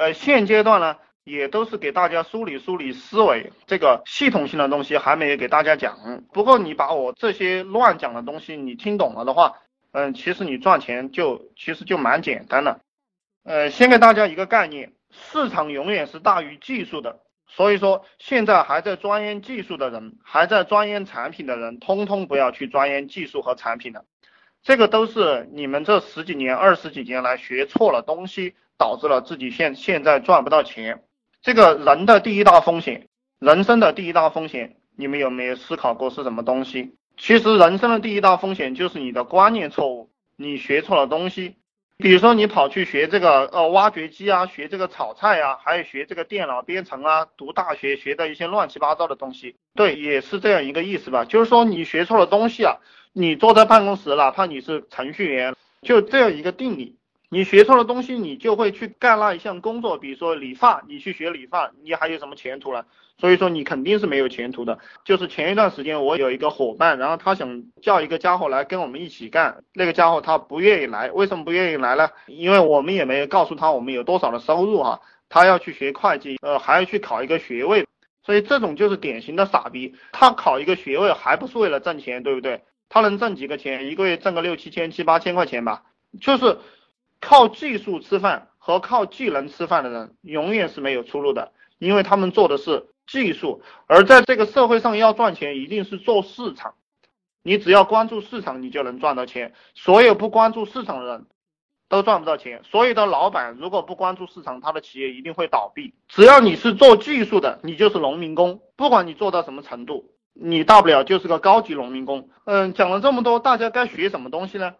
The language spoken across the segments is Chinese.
呃，现阶段呢，也都是给大家梳理梳理思维，这个系统性的东西还没有给大家讲。不过你把我这些乱讲的东西你听懂了的话，嗯，其实你赚钱就其实就蛮简单的。呃，先给大家一个概念，市场永远是大于技术的。所以说，现在还在钻研技术的人，还在钻研产品的人，通通不要去钻研技术和产品了。这个都是你们这十几年、二十几年来学错了东西，导致了自己现现在赚不到钱。这个人的第一大风险，人生的第一大风险，你们有没有思考过是什么东西？其实人生的第一大风险就是你的观念错误，你学错了东西。比如说你跑去学这个呃挖掘机啊，学这个炒菜啊，还有学这个电脑编程啊，读大学学的一些乱七八糟的东西，对，也是这样一个意思吧。就是说你学错了东西啊，你坐在办公室，哪怕你是程序员，就这样一个定理。你学错了东西，你就会去干那一项工作，比如说理发，你去学理发，你还有什么前途了？所以说你肯定是没有前途的。就是前一段时间我有一个伙伴，然后他想叫一个家伙来跟我们一起干，那个家伙他不愿意来，为什么不愿意来呢？因为我们也没有告诉他我们有多少的收入哈，他要去学会计，呃，还要去考一个学位，所以这种就是典型的傻逼。他考一个学位还不是为了挣钱，对不对？他能挣几个钱？一个月挣个六七千、七八千块钱吧，就是。靠技术吃饭和靠技能吃饭的人永远是没有出路的，因为他们做的是技术，而在这个社会上要赚钱，一定是做市场。你只要关注市场，你就能赚到钱。所有不关注市场的人，都赚不到钱。所有的老板如果不关注市场，他的企业一定会倒闭。只要你是做技术的，你就是农民工，不管你做到什么程度，你大不了就是个高级农民工。嗯，讲了这么多，大家该学什么东西呢？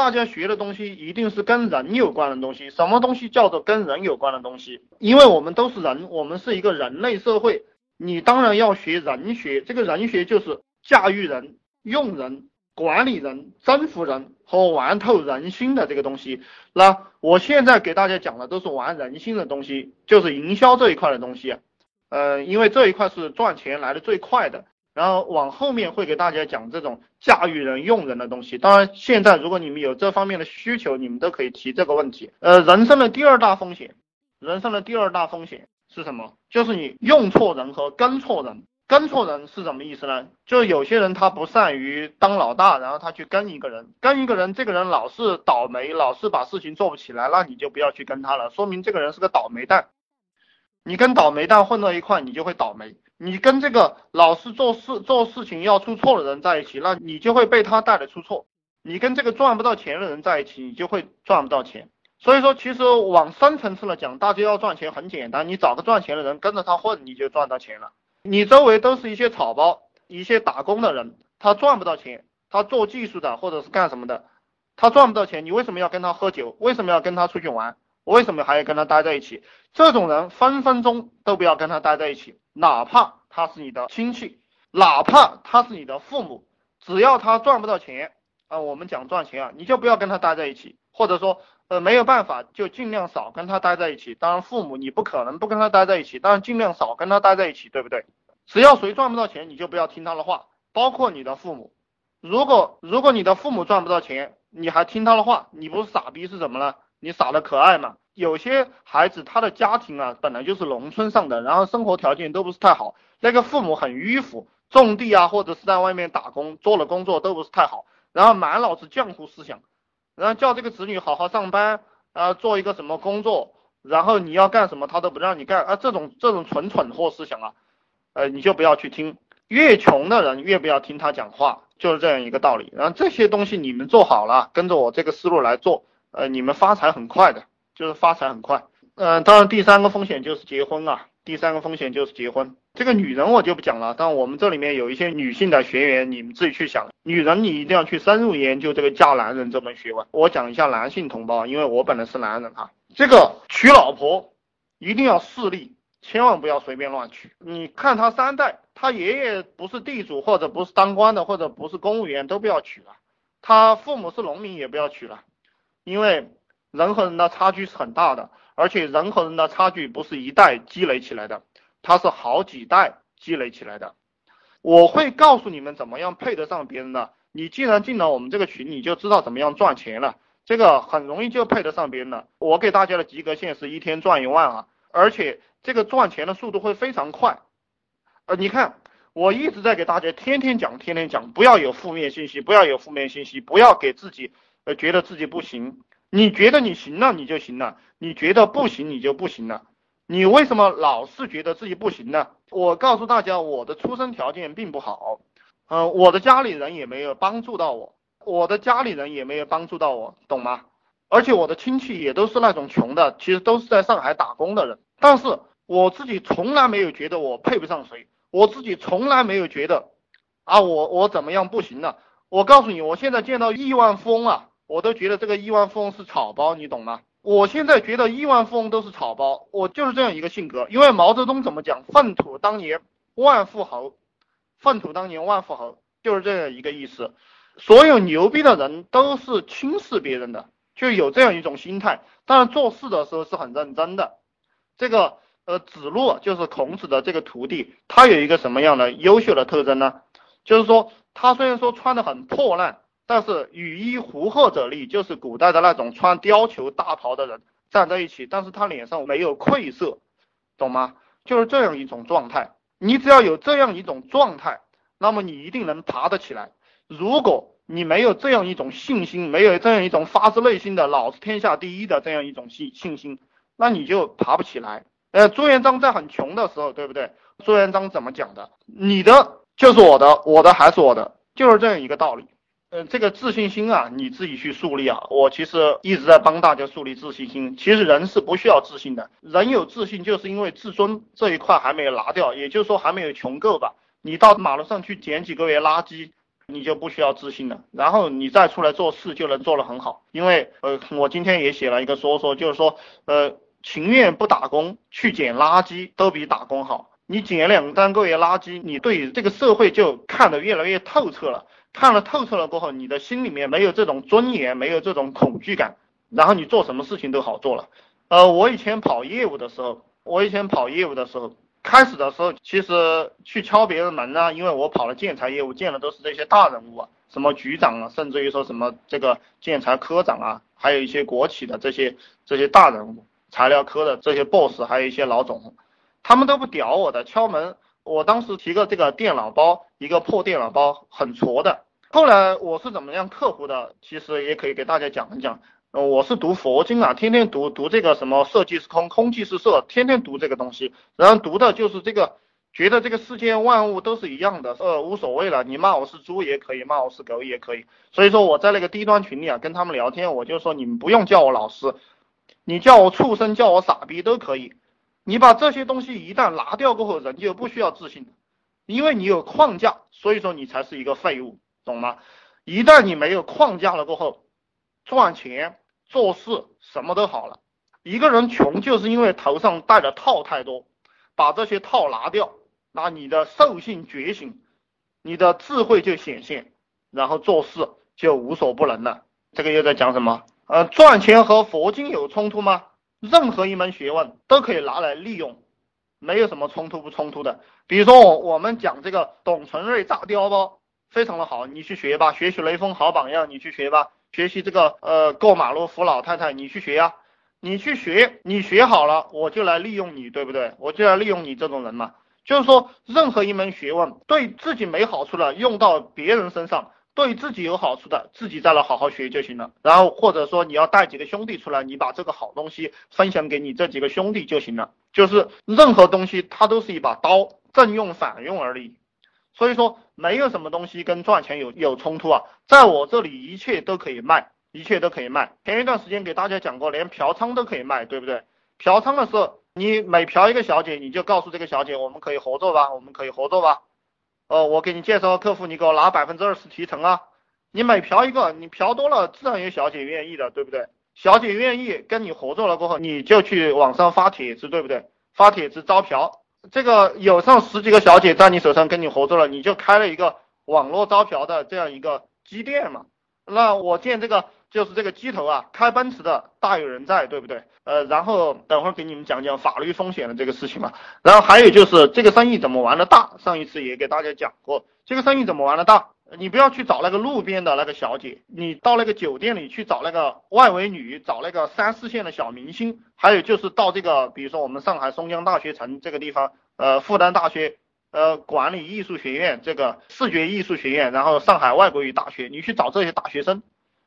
大家学的东西一定是跟人有关的东西。什么东西叫做跟人有关的东西？因为我们都是人，我们是一个人类社会，你当然要学人学。这个人学就是驾驭人、用人、管理人、征服人和玩透人心的这个东西。那我现在给大家讲的都是玩人心的东西，就是营销这一块的东西。呃，因为这一块是赚钱来的最快的。然后往后面会给大家讲这种驾驭人用人的东西。当然，现在如果你们有这方面的需求，你们都可以提这个问题。呃，人生的第二大风险，人生的第二大风险是什么？就是你用错人和跟错人。跟错人是什么意思呢？就是有些人他不善于当老大，然后他去跟一个人，跟一个人，这个人老是倒霉，老是把事情做不起来，那你就不要去跟他了，说明这个人是个倒霉蛋。你跟倒霉蛋混到一块，你就会倒霉。你跟这个老是做事做事情要出错的人在一起，那你就会被他带来出错。你跟这个赚不到钱的人在一起，你就会赚不到钱。所以说，其实往深层次的讲，大家要赚钱很简单，你找个赚钱的人跟着他混，你就赚到钱了。你周围都是一些草包，一些打工的人，他赚不到钱，他做技术的或者是干什么的，他赚不到钱，你为什么要跟他喝酒？为什么要跟他出去玩？为什么还要跟他待在一起？这种人分分钟都不要跟他待在一起，哪怕他是你的亲戚，哪怕他是你的父母，只要他赚不到钱啊，我们讲赚钱啊，你就不要跟他待在一起，或者说呃没有办法就尽量少跟他待在一起。当然父母你不可能不跟他待在一起，但是尽量少跟他待在一起，对不对？只要谁赚不到钱，你就不要听他的话，包括你的父母。如果如果你的父母赚不到钱，你还听他的话，你不是傻逼是什么呢？你傻的可爱嘛？有些孩子他的家庭啊，本来就是农村上的，然后生活条件都不是太好，那个父母很迂腐，种地啊，或者是在外面打工做了工作都不是太好，然后满脑子浆糊思想，然后叫这个子女好好上班啊，做一个什么工作，然后你要干什么他都不让你干啊，这种这种纯蠢货思想啊，呃，你就不要去听，越穷的人越不要听他讲话，就是这样一个道理。然后这些东西你们做好了，跟着我这个思路来做。呃，你们发财很快的，就是发财很快。嗯，当然第三个风险就是结婚啊，第三个风险就是结婚。这个女人我就不讲了，但我们这里面有一些女性的学员，你们自己去想。女人你一定要去深入研究这个嫁男人这门学问。我讲一下男性同胞，因为我本来是男人哈。这个娶老婆一定要势利，千万不要随便乱娶。你看他三代，他爷爷不是地主，或者不是当官的，或者不是公务员，都不要娶了。他父母是农民，也不要娶了。因为人和人的差距是很大的，而且人和人的差距不是一代积累起来的，它是好几代积累起来的。我会告诉你们怎么样配得上别人的。你既然进了我们这个群，你就知道怎么样赚钱了。这个很容易就配得上别人了。我给大家的及格线是一天赚一万啊，而且这个赚钱的速度会非常快。呃，你看，我一直在给大家天天讲，天天讲，不要有负面信息，不要有负面信息，不要给自己呃觉得自己不行。你觉得你行了，你就行了；你觉得不行，你就不行了。你为什么老是觉得自己不行呢？我告诉大家，我的出生条件并不好，嗯，我的家里人也没有帮助到我。我的家里人也没有帮助到我，懂吗？而且我的亲戚也都是那种穷的，其实都是在上海打工的人。但是我自己从来没有觉得我配不上谁，我自己从来没有觉得啊，我我怎么样不行了？我告诉你，我现在见到亿万富翁啊，我都觉得这个亿万富翁是草包，你懂吗？我现在觉得亿万富翁都是草包，我就是这样一个性格。因为毛泽东怎么讲？粪土当年万富豪，粪土当年万富豪，就是这样一个意思。所有牛逼的人都是轻视别人的，就有这样一种心态。但是做事的时候是很认真的。这个呃，子路就是孔子的这个徒弟，他有一个什么样的优秀的特征呢？就是说，他虽然说穿的很破烂，但是羽衣狐鹤者立，就是古代的那种穿貂裘大袍的人站在一起，但是他脸上没有愧色，懂吗？就是这样一种状态。你只要有这样一种状态，那么你一定能爬得起来。如果你没有这样一种信心，没有这样一种发自内心的“老子天下第一”的这样一种信信心，那你就爬不起来。呃，朱元璋在很穷的时候，对不对？朱元璋怎么讲的？你的就是我的，我的还是我的，就是这样一个道理。呃，这个自信心啊，你自己去树立啊。我其实一直在帮大家树立自信心。其实人是不需要自信的，人有自信就是因为自尊这一块还没有拿掉，也就是说还没有穷够吧。你到马路上去捡几个月垃圾。你就不需要自信了，然后你再出来做事就能做得很好。因为呃，我今天也写了一个说说，就是说呃，情愿不打工去捡垃圾都比打工好。你捡两三个月垃圾，你对这个社会就看得越来越透彻了。看了透彻了过后，你的心里面没有这种尊严，没有这种恐惧感，然后你做什么事情都好做了。呃，我以前跑业务的时候，我以前跑业务的时候。开始的时候，其实去敲别人门呢，因为我跑了建材业务，见的都是这些大人物啊，什么局长啊，甚至于说什么这个建材科长啊，还有一些国企的这些这些大人物，材料科的这些 boss，还有一些老总，他们都不屌我的敲门。我当时提个这个电脑包，一个破电脑包，很矬的。后来我是怎么样克服的？其实也可以给大家讲一讲。我是读佛经啊，天天读读这个什么色即是空，空即是色，天天读这个东西，然后读的就是这个，觉得这个世间万物都是一样的，呃，无所谓了，你骂我是猪也可以，骂我是狗也可以，所以说我在那个低端群里啊，跟他们聊天，我就说你们不用叫我老师，你叫我畜生，叫我傻逼都可以，你把这些东西一旦拿掉过后，人就不需要自信，因为你有框架，所以说你才是一个废物，懂吗？一旦你没有框架了过后，赚钱。做事什么都好了，一个人穷就是因为头上戴的套太多，把这些套拿掉，那你的兽性觉醒，你的智慧就显现，然后做事就无所不能了。这个又在讲什么？呃，赚钱和佛经有冲突吗？任何一门学问都可以拿来利用，没有什么冲突不冲突的。比如说我我们讲这个董存瑞炸碉堡，非常的好，你去学吧，学习雷锋好榜样，你去学吧。学习这个呃过马路扶老太太，你去学呀，你去学，你学好了，我就来利用你，对不对？我就来利用你这种人嘛。就是说，任何一门学问对自己没好处的，用到别人身上；对自己有好处的，自己再来好好学就行了。然后或者说你要带几个兄弟出来，你把这个好东西分享给你这几个兄弟就行了。就是任何东西它都是一把刀，正用反用而已。所以说，没有什么东西跟赚钱有有冲突啊，在我这里一切都可以卖，一切都可以卖。前一段时间给大家讲过，连嫖娼都可以卖，对不对？嫖娼的时候，你每嫖一个小姐，你就告诉这个小姐，我们可以合作吧，我们可以合作吧。哦，我给你介绍个客户，你给我拿百分之二十提成啊。你每嫖一个，你嫖多了，自然有小姐愿意的，对不对？小姐愿意跟你合作了过后，你就去网上发帖子，对不对？发帖子招嫖。这个有上十几个小姐在你手上跟你合作了，你就开了一个网络招嫖的这样一个机店嘛。那我见这个就是这个机头啊，开奔驰的大有人在，对不对？呃，然后等会儿给你们讲讲法律风险的这个事情嘛。然后还有就是这个生意怎么玩的大，上一次也给大家讲过，这个生意怎么玩的大？你不要去找那个路边的那个小姐，你到那个酒店里去找那个外围女，找那个三四线的小明星，还有就是到这个，比如说我们上海松江大学城这个地方，呃，复旦大学，呃，管理艺术学院这个视觉艺术学院，然后上海外国语大学，你去找这些大学生，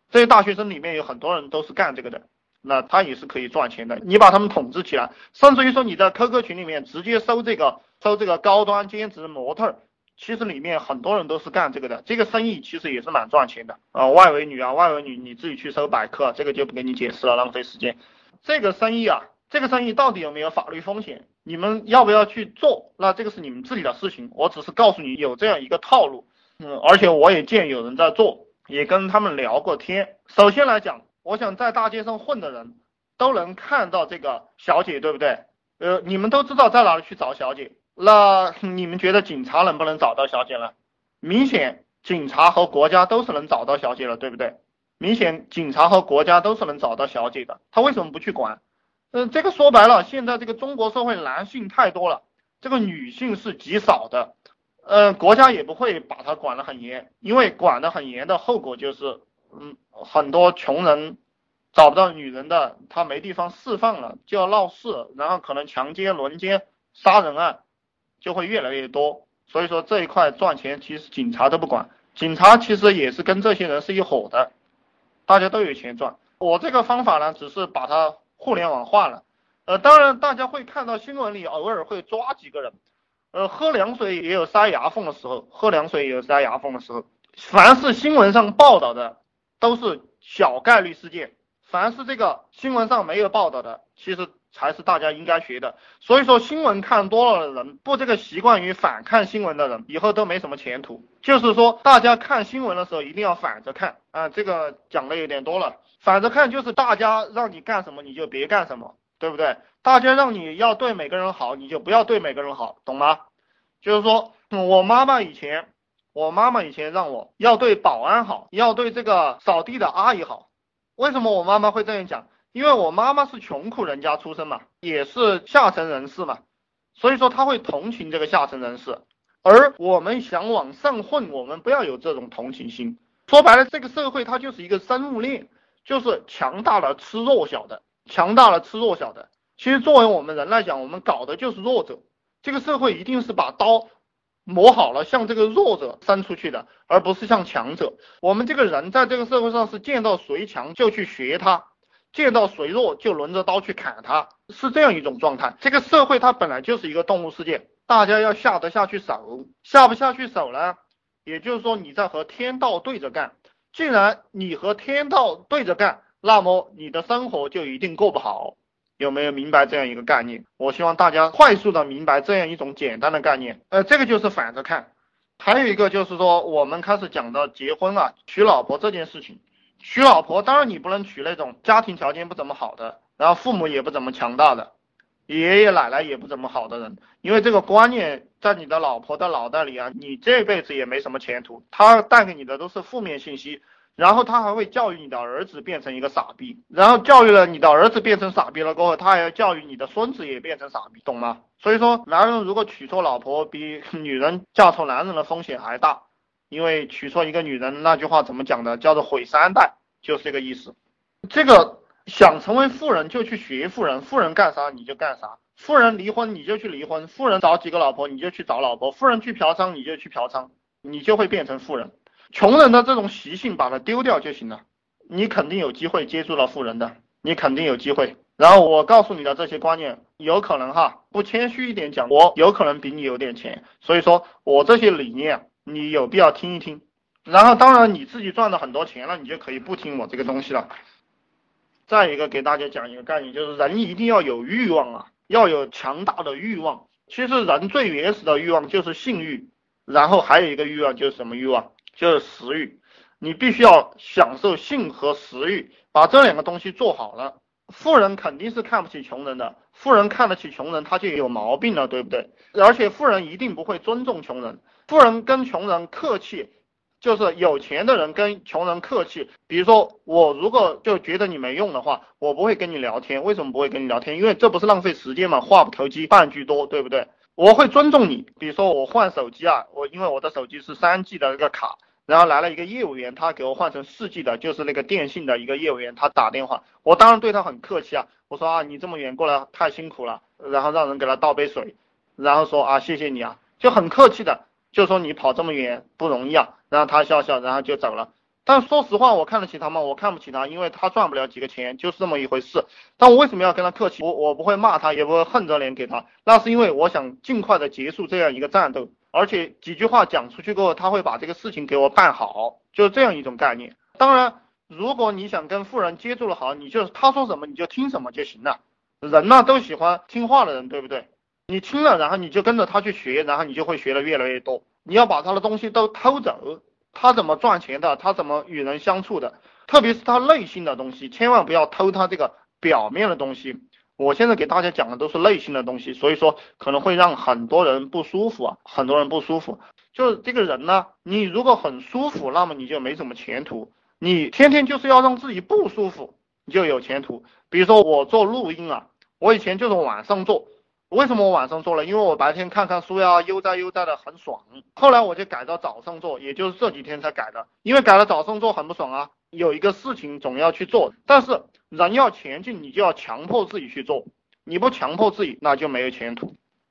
这些大学生里面有很多人都是干这个的，那他也是可以赚钱的，你把他们统治起来，甚至于说你在 QQ 群里面直接收这个收这个高端兼职模特。其实里面很多人都是干这个的，这个生意其实也是蛮赚钱的啊。外围女啊，外围女你自己去搜百科，这个就不给你解释了，浪费时间。这个生意啊，这个生意到底有没有法律风险？你们要不要去做？那这个是你们自己的事情，我只是告诉你有这样一个套路。嗯，而且我也见有人在做，也跟他们聊过天。首先来讲，我想在大街上混的人都能看到这个小姐，对不对？呃，你们都知道在哪里去找小姐。那你们觉得警察能不能找到小姐呢？明显警察和国家都是能找到小姐了，对不对？明显警察和国家都是能找到小姐的，他为什么不去管？嗯，这个说白了，现在这个中国社会男性太多了，这个女性是极少的。嗯，国家也不会把它管得很严，因为管得很严的后果就是，嗯，很多穷人找不到女人的，他没地方释放了，就要闹事，然后可能强奸、轮奸、杀人案。就会越来越多，所以说这一块赚钱其实警察都不管，警察其实也是跟这些人是一伙的，大家都有钱赚。我这个方法呢，只是把它互联网化了。呃，当然大家会看到新闻里偶尔会抓几个人，呃，喝凉水也有塞牙缝的时候，喝凉水也有塞牙缝的时候。凡是新闻上报道的都是小概率事件，凡是这个新闻上没有报道的，其实。才是大家应该学的，所以说新闻看多了的人，不这个习惯于反看新闻的人，以后都没什么前途。就是说，大家看新闻的时候一定要反着看啊，这个讲的有点多了。反着看就是大家让你干什么你就别干什么，对不对？大家让你要对每个人好，你就不要对每个人好，懂吗？就是说我妈妈以前，我妈妈以前让我要对保安好，要对这个扫地的阿姨好。为什么我妈妈会这样讲？因为我妈妈是穷苦人家出身嘛，也是下层人士嘛，所以说他会同情这个下层人士，而我们想往上混，我们不要有这种同情心。说白了，这个社会它就是一个生物链，就是强大了吃弱小的，强大了吃弱小的。其实作为我们人来讲，我们搞的就是弱者。这个社会一定是把刀磨好了，向这个弱者伸出去的，而不是向强者。我们这个人在这个社会上是见到谁强就去学他。见到谁弱就轮着刀去砍他，是这样一种状态。这个社会它本来就是一个动物世界，大家要下得下去手，下不下去手呢？也就是说你在和天道对着干。既然你和天道对着干，那么你的生活就一定过不好。有没有明白这样一个概念？我希望大家快速的明白这样一种简单的概念。呃，这个就是反着看。还有一个就是说，我们开始讲到结婚啊，娶老婆这件事情。娶老婆，当然你不能娶那种家庭条件不怎么好的，然后父母也不怎么强大的，爷爷奶奶也不怎么好的人，因为这个观念在你的老婆的脑袋里啊，你这辈子也没什么前途，他带给你的都是负面信息，然后他还会教育你的儿子变成一个傻逼，然后教育了你的儿子变成傻逼了过后，他还要教育你的孙子也变成傻逼，懂吗？所以说，男人如果娶错老婆，比女人嫁错男人的风险还大。因为娶错一个女人，那句话怎么讲的？叫做毁三代，就是这个意思。这个想成为富人就去学富人，富人干啥你就干啥，富人离婚你就去离婚，富人找几个老婆你就去找老婆，富人去嫖娼你就去嫖娼，你就会变成富人。穷人的这种习性把它丢掉就行了，你肯定有机会接触到富人的，你肯定有机会。然后我告诉你的这些观念，有可能哈，不谦虚一点讲，我有可能比你有点钱，所以说我这些理念。你有必要听一听，然后当然你自己赚了很多钱了，你就可以不听我这个东西了。再一个给大家讲一个概念，就是人一定要有欲望啊，要有强大的欲望。其实人最原始的欲望就是性欲，然后还有一个欲望就是什么欲望？就是食欲。你必须要享受性和食欲，把这两个东西做好了。富人肯定是看不起穷人的，富人看得起穷人，他就有毛病了，对不对？而且富人一定不会尊重穷人。富人跟穷人客气，就是有钱的人跟穷人客气。比如说，我如果就觉得你没用的话，我不会跟你聊天。为什么不会跟你聊天？因为这不是浪费时间嘛，话不投机半句多，对不对？我会尊重你。比如说我换手机啊，我因为我的手机是三 G 的一个卡，然后来了一个业务员，他给我换成四 G 的，就是那个电信的一个业务员，他打电话，我当然对他很客气啊，我说啊，你这么远过来太辛苦了，然后让人给他倒杯水，然后说啊，谢谢你啊，就很客气的，就说你跑这么远不容易啊，然后他笑笑，然后就走了。但说实话，我看得起他吗？我看不起他，因为他赚不了几个钱，就是这么一回事。但我为什么要跟他客气？我我不会骂他，也不会横着脸给他，那是因为我想尽快的结束这样一个战斗。而且几句话讲出去过后，他会把这个事情给我办好，就是这样一种概念。当然，如果你想跟富人接触的好，你就他说什么你就听什么就行了。人呢都喜欢听话的人，对不对？你听了，然后你就跟着他去学，然后你就会学的越来越多。你要把他的东西都偷走，他怎么赚钱的，他怎么与人相处的，特别是他内心的东西，千万不要偷他这个表面的东西。我现在给大家讲的都是内心的东西，所以说可能会让很多人不舒服啊，很多人不舒服。就是这个人呢，你如果很舒服，那么你就没什么前途。你天天就是要让自己不舒服，你就有前途。比如说我做录音啊，我以前就是晚上做，为什么我晚上做了？因为我白天看看书呀，悠哉悠哉的很爽。后来我就改到早上做，也就是这几天才改的，因为改了早上做很不爽啊。有一个事情总要去做，但是人要前进，你就要强迫自己去做，你不强迫自己，那就没有前途。